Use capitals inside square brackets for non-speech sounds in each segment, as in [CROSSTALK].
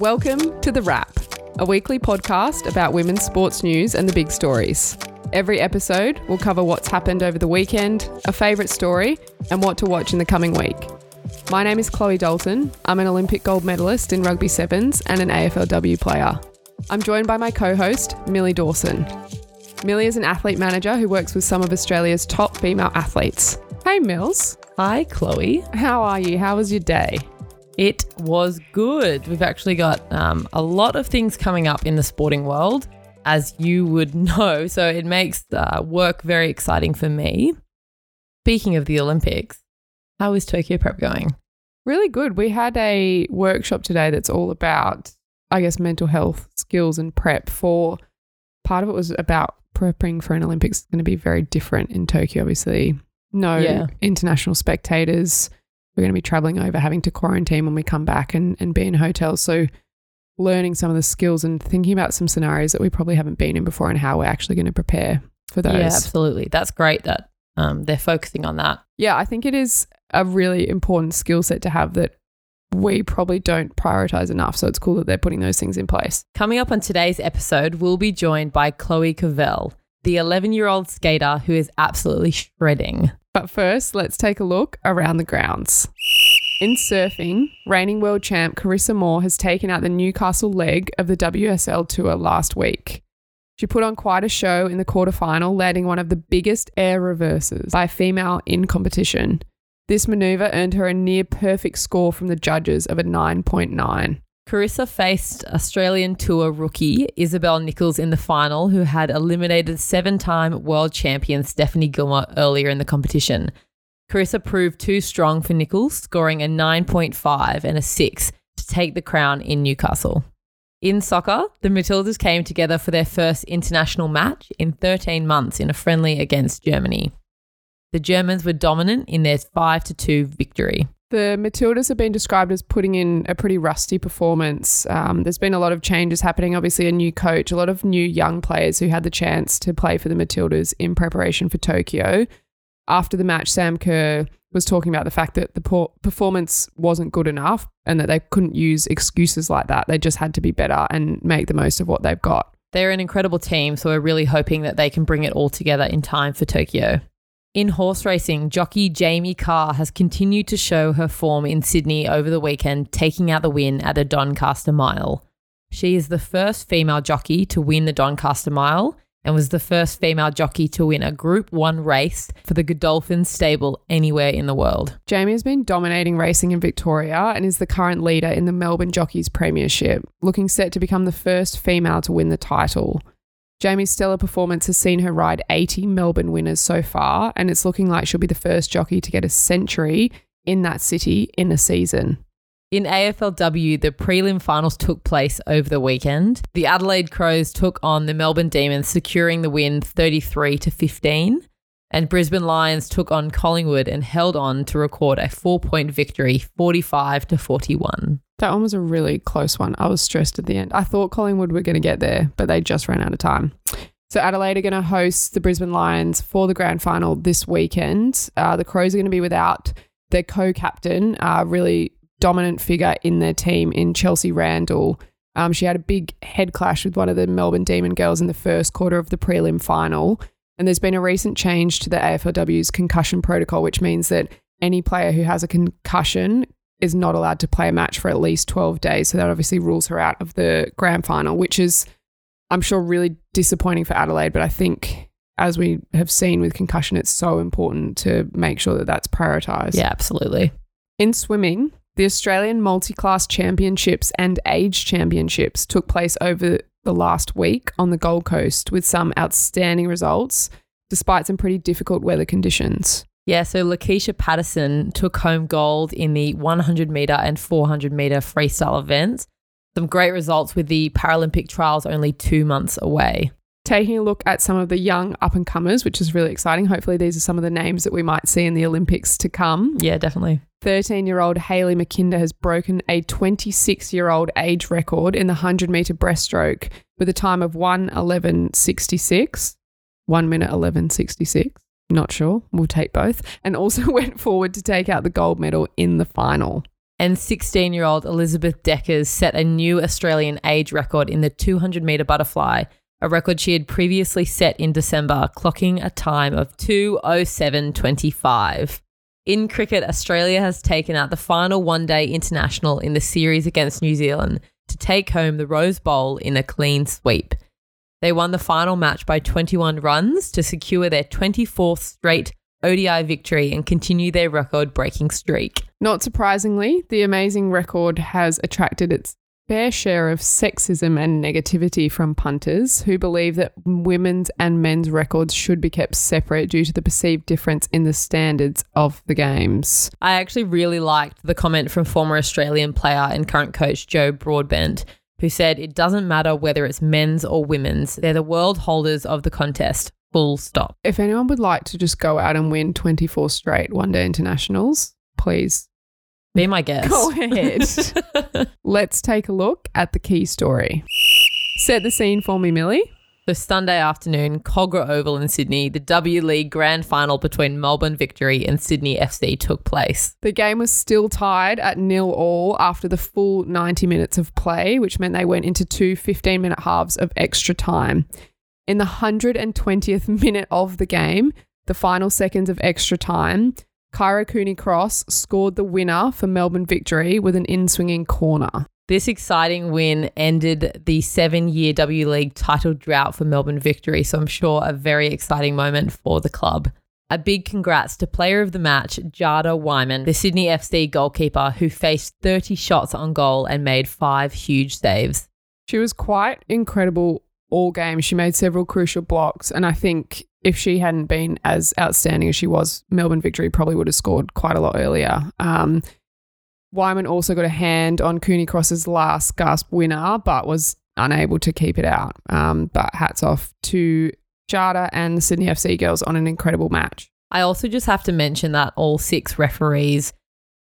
Welcome to The Wrap, a weekly podcast about women's sports news and the big stories. Every episode will cover what's happened over the weekend, a favourite story, and what to watch in the coming week. My name is Chloe Dalton. I'm an Olympic gold medalist in rugby sevens and an AFLW player. I'm joined by my co host, Millie Dawson. Millie is an athlete manager who works with some of Australia's top female athletes. Hey, Mills. Hi, Chloe. How are you? How was your day? It was good. We've actually got um, a lot of things coming up in the sporting world, as you would [LAUGHS] know. So it makes uh, work very exciting for me. Speaking of the Olympics, how is Tokyo prep going? Really good. We had a workshop today that's all about, I guess, mental health skills and prep for part of it was about prepping for an Olympics It's going to be very different in Tokyo, obviously. No Yeah. international spectators. We're going to be traveling over, having to quarantine when we come back and, and be in hotels. So, learning some of the skills and thinking about some scenarios that we probably haven't been in before and how we're actually going to prepare for those. Yeah, absolutely. That's great that um, they're focusing on that. Yeah, I think it is a really important skill set to have that we probably don't prioritize enough. So, it's cool that they're putting those things in place. Coming up on today's episode, we'll be joined by Chloe Covell, the 11 year old skater who is absolutely shredding. But first, let's take a look around the grounds. In surfing, reigning world champ Carissa Moore has taken out the Newcastle leg of the WSL Tour last week. She put on quite a show in the quarterfinal, landing one of the biggest air reverses by a female in competition. This maneuver earned her a near perfect score from the judges of a 9.9. Carissa faced Australian Tour rookie Isabel Nichols in the final, who had eliminated seven time world champion Stephanie Gilmore earlier in the competition. Carissa proved too strong for Nichols, scoring a 9.5 and a 6 to take the crown in Newcastle. In soccer, the Matildas came together for their first international match in 13 months in a friendly against Germany. The Germans were dominant in their 5 2 victory. The Matildas have been described as putting in a pretty rusty performance. Um, there's been a lot of changes happening. Obviously, a new coach, a lot of new young players who had the chance to play for the Matildas in preparation for Tokyo. After the match, Sam Kerr was talking about the fact that the performance wasn't good enough and that they couldn't use excuses like that. They just had to be better and make the most of what they've got. They're an incredible team, so we're really hoping that they can bring it all together in time for Tokyo. In horse racing, jockey Jamie Kah has continued to show her form in Sydney over the weekend, taking out the win at the Doncaster Mile. She is the first female jockey to win the Doncaster Mile and was the first female jockey to win a Group 1 race for the Godolphin stable anywhere in the world. Jamie has been dominating racing in Victoria and is the current leader in the Melbourne Jockeys Premiership, looking set to become the first female to win the title. Jamie's stellar performance has seen her ride 80 Melbourne winners so far, and it's looking like she'll be the first jockey to get a century in that city in a season. In AFLW, the prelim finals took place over the weekend. The Adelaide Crows took on the Melbourne Demons, securing the win 33 to 15. And Brisbane Lions took on Collingwood and held on to record a four-point victory, 45 to 41. That one was a really close one. I was stressed at the end. I thought Collingwood were going to get there, but they just ran out of time. So Adelaide are going to host the Brisbane Lions for the grand final this weekend. Uh, the Crows are going to be without their co-captain, uh, really dominant figure in their team in Chelsea Randall. Um, she had a big head clash with one of the Melbourne Demon girls in the first quarter of the prelim final. And there's been a recent change to the AFLW's concussion protocol, which means that any player who has a concussion is not allowed to play a match for at least 12 days. So that obviously rules her out of the grand final, which is, I'm sure, really disappointing for Adelaide. But I think, as we have seen with concussion, it's so important to make sure that that's prioritised. Yeah, absolutely. In swimming, the Australian Multi Class Championships and Age Championships took place over the last week on the Gold Coast with some outstanding results, despite some pretty difficult weather conditions. Yeah, so Lakeisha Patterson took home gold in the 100 meter and 400 meter freestyle events. Some great results with the Paralympic trials only two months away. Taking a look at some of the young up and comers, which is really exciting. Hopefully, these are some of the names that we might see in the Olympics to come. Yeah, definitely. 13 year old Hayley McKinder has broken a 26 year old age record in the 100 meter breaststroke with a time of 1:11.66. 1 minute 11.66. Not sure. We'll take both. [LAUGHS] And also [LAUGHS] went forward to take out the gold medal in the final. And 16 year old Elizabeth Dekkers set a new Australian age record in the 200 metre butterfly, a record she had previously set in December, clocking a time of 207.25. In cricket, Australia has taken out the final one day international in the series against New Zealand to take home the Rose Bowl in a clean sweep. They won the final match by 21 runs to secure their 24th straight ODI victory and continue their record breaking streak. Not surprisingly, the amazing record has attracted its fair share of sexism and negativity from punters who believe that women's and men's records should be kept separate due to the perceived difference in the standards of the games. I actually really liked the comment from former Australian player and current coach Jo Broadbent, who said it doesn't matter whether it's men's or women's, they're the world holders of the contest. Full stop. If anyone would like to just go out and win 24 straight one day internationals, please Be my guest. Go ahead. [LAUGHS] Let's take a look at the key story. Set the scene for me, Millie. So Sunday afternoon, Kogarah Oval in Sydney, the W League grand final between Melbourne Victory and Sydney FC took place. The game was still tied at nil all after the full 90 minutes of play, which meant they went into two 15 minute halves of extra time. In the 120th minute of the game, the final seconds of extra time, Kyra Cooney Cross scored the winner for Melbourne Victory with an in swinging corner. This exciting win ended the seven year W League title drought for Melbourne Victory, so I'm sure a very exciting moment for the club. A big congrats to player of the match, Jada Whyman, the Sydney FC goalkeeper who faced 30 shots on goal and made five huge saves. She was quite incredible all game. She made several crucial blocks, and I think if she hadn't been as outstanding as she was, Melbourne Victory probably would have scored quite a lot earlier. Um, Whyman also got a hand on Cooney Cross's last gasp winner, but was unable to keep it out. Um, but hats off to Jada and the Sydney FC girls on an incredible match. I also just have to mention that all six referees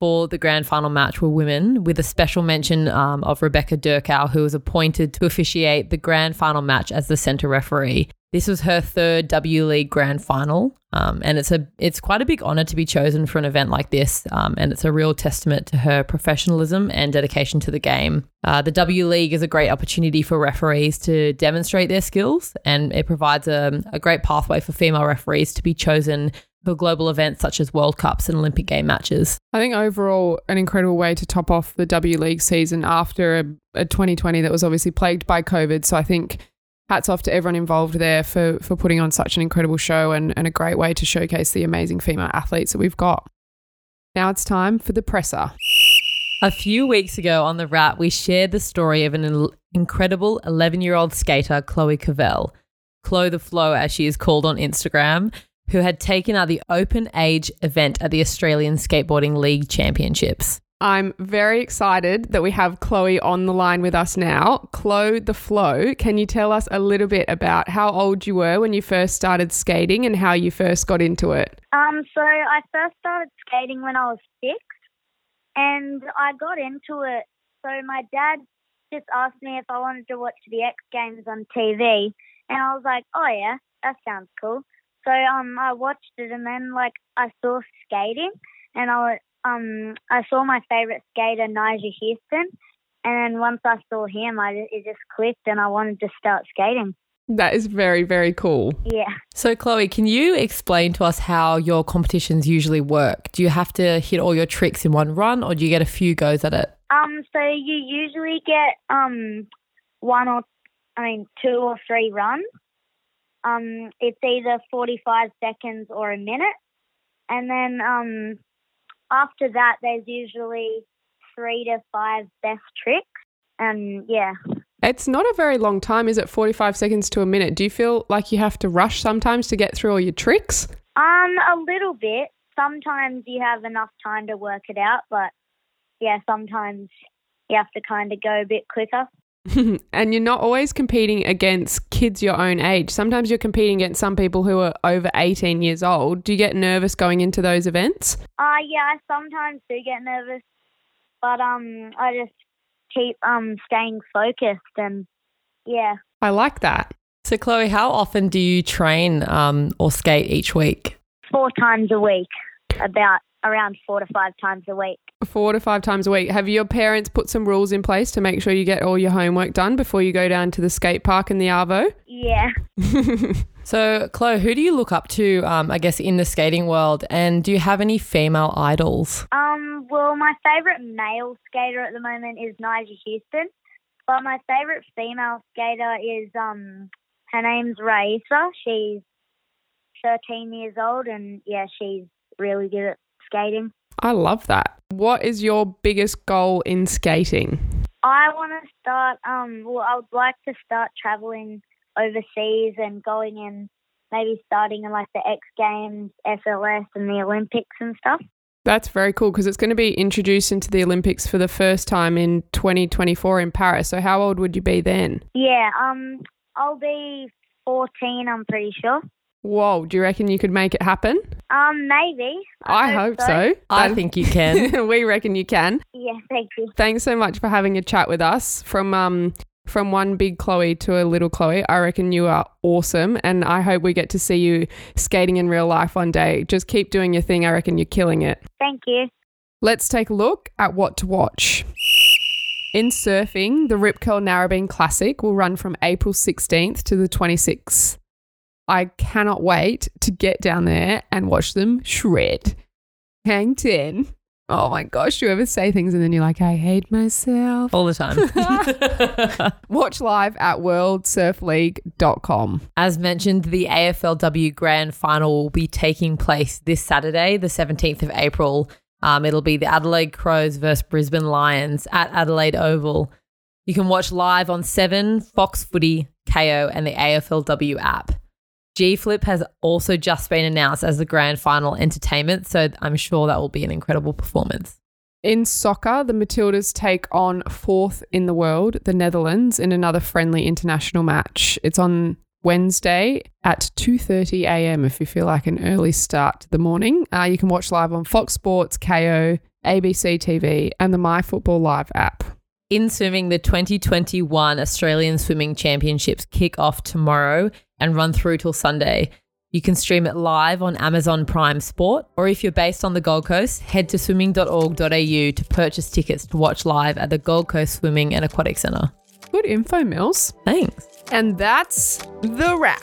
for the grand final match were women, with a special mention um, of Rebecca Durcau, who was appointed to officiate the grand final match as the centre referee. This was her third W League Grand Final, um, and it's a it's quite a big honor to be chosen for an event like this, um, and it's a real testament to her professionalism and dedication to the game. Uh, the W League is a great opportunity for referees to demonstrate their skills, and it provides a, a great pathway for female referees to be chosen for global events such as World Cups and Olympic game matches. I think overall, an incredible way to top off the W League season after a, a 2020 that was obviously plagued by COVID. So I think hats off to everyone involved there for for putting on such an incredible show and, and a great way to showcase the amazing female athletes that we've got. Now it's time for the presser. A few weeks ago on the Wrap, we shared the story of an incredible 11 year old skater, Chloe Covell, Chloe the Flow, as she is called on Instagram, who had taken out the open age event at the Australian Skateboarding League Championships. I'm very excited that we have Chloe on the line with us now. Chloe the Flow, can you tell us a little bit about how old you were when you first started skating and how you first got into it? Um, so I first started skating when I was six, and I got into it. So my dad just asked me if I wanted to watch the X Games on TV, and I was like, "Oh yeah, that sounds cool." So um, I watched it, and then like I saw skating, and I um I saw my favorite skater Nyjah Huston, and then once I saw him, I it just clicked, and I wanted to start skating. That is very, very cool. Yeah. So, Chloe, can you explain to us how your competitions usually work? Do you have to hit all your tricks in one run, or do you get a few goes at it? Um, so you usually get um one or I mean two or three runs. Um, it's either forty five seconds or a minute, and then um after that there's usually three to five best tricks, and yeah. It's not a very long time, is it? 45 seconds to a minute. Do you feel like you have to rush sometimes to get through all your tricks? Um, a little bit. Sometimes you have enough time to work it out, but yeah, sometimes you have to kind of go a bit quicker. [LAUGHS] and you're not always competing against kids your own age. Sometimes you're competing against some people who are over 18 years old. Do you get nervous going into those events? Uh, yeah, I sometimes do get nervous, but um, I just keep um staying focused and yeah. I like that. So, Chloe, how often do you train um, or skate each week? Four times a week, about around four to five times a week. Four to five times a week. Have your parents put some rules in place to make sure you get all your homework done before you go down to the skate park in the Arvo? Yeah. [LAUGHS] So, Chloe, who do you look up to, um, I guess, in the skating world? And do you have any female idols? Um, well, my favourite male skater at the moment is Nyjah Huston, but my favourite female skater is um, her name's Rayssa. She's 13 years old, and yeah, she's really good at skating. I love that. What is your biggest goal in skating? I want to start. Um, well, I would like to start traveling overseas and going in, maybe starting in like the X Games, SLS, and the Olympics and stuff. That's very cool because it's going to be introduced into the Olympics for the first time in 2024 in Paris. So, how old would you be then? Yeah. Um, I'll be 14. I'm pretty sure. Whoa, do you reckon you could make it happen? Um, maybe. I, hope so. I think you [LAUGHS] can. we reckon you can. Yeah. Thank you. Thanks so much for having a chat with us. From um from one big Chloe to a little Chloe, I reckon you are awesome, and I hope we get to see you skating in real life one day. Just keep doing your thing. I reckon you're killing it. Thank you. Let's take a look at what to watch. In surfing, the Rip Curl Narrabeen Classic will run from April 16th to the 26th. I cannot wait to get down there and watch them shred. Hang 10. Oh my gosh, you ever say things and then you're like, I hate myself? All the time. [LAUGHS] Watch live at worldsurfleague.com. As mentioned, the AFLW Grand Final will be taking place this Saturday, the 17th of April. Um, it'll be the Adelaide Crows versus Brisbane Lions at Adelaide Oval. You can watch live on Seven, Fox Footy, Kayo, and the AFLW app. G Flip has also just been announced as the grand final entertainment, so I'm sure that will be an incredible performance. In soccer, the Matildas take on fourth in the world, the Netherlands, in another friendly international match. It's on Wednesday at 2:30 a.m. If you feel like an early start to the morning, uh, you can watch live on Fox Sports, Kayo, ABC TV, and the My Football Live app. In swimming, the 2021 Australian Swimming Championships kick off tomorrow and run through till Sunday. You can stream it live on Amazon Prime Sport, or if you're based on the Gold Coast, head to swimming.org.au to purchase tickets to watch live at the Gold Coast Swimming and Aquatic Centre. Good info, Mills. Thanks. And that's the wrap.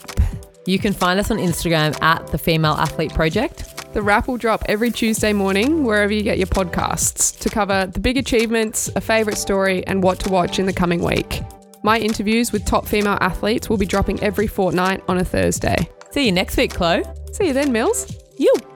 You can find us on Instagram at the Female Athlete Project. The wrap will drop every Tuesday morning wherever you get your podcasts to cover the big achievements, a favourite story, and what to watch in the coming week. My interviews with top female athletes will be dropping every fortnight on a Thursday. See you next week, Chloe. See you then, Mills. You.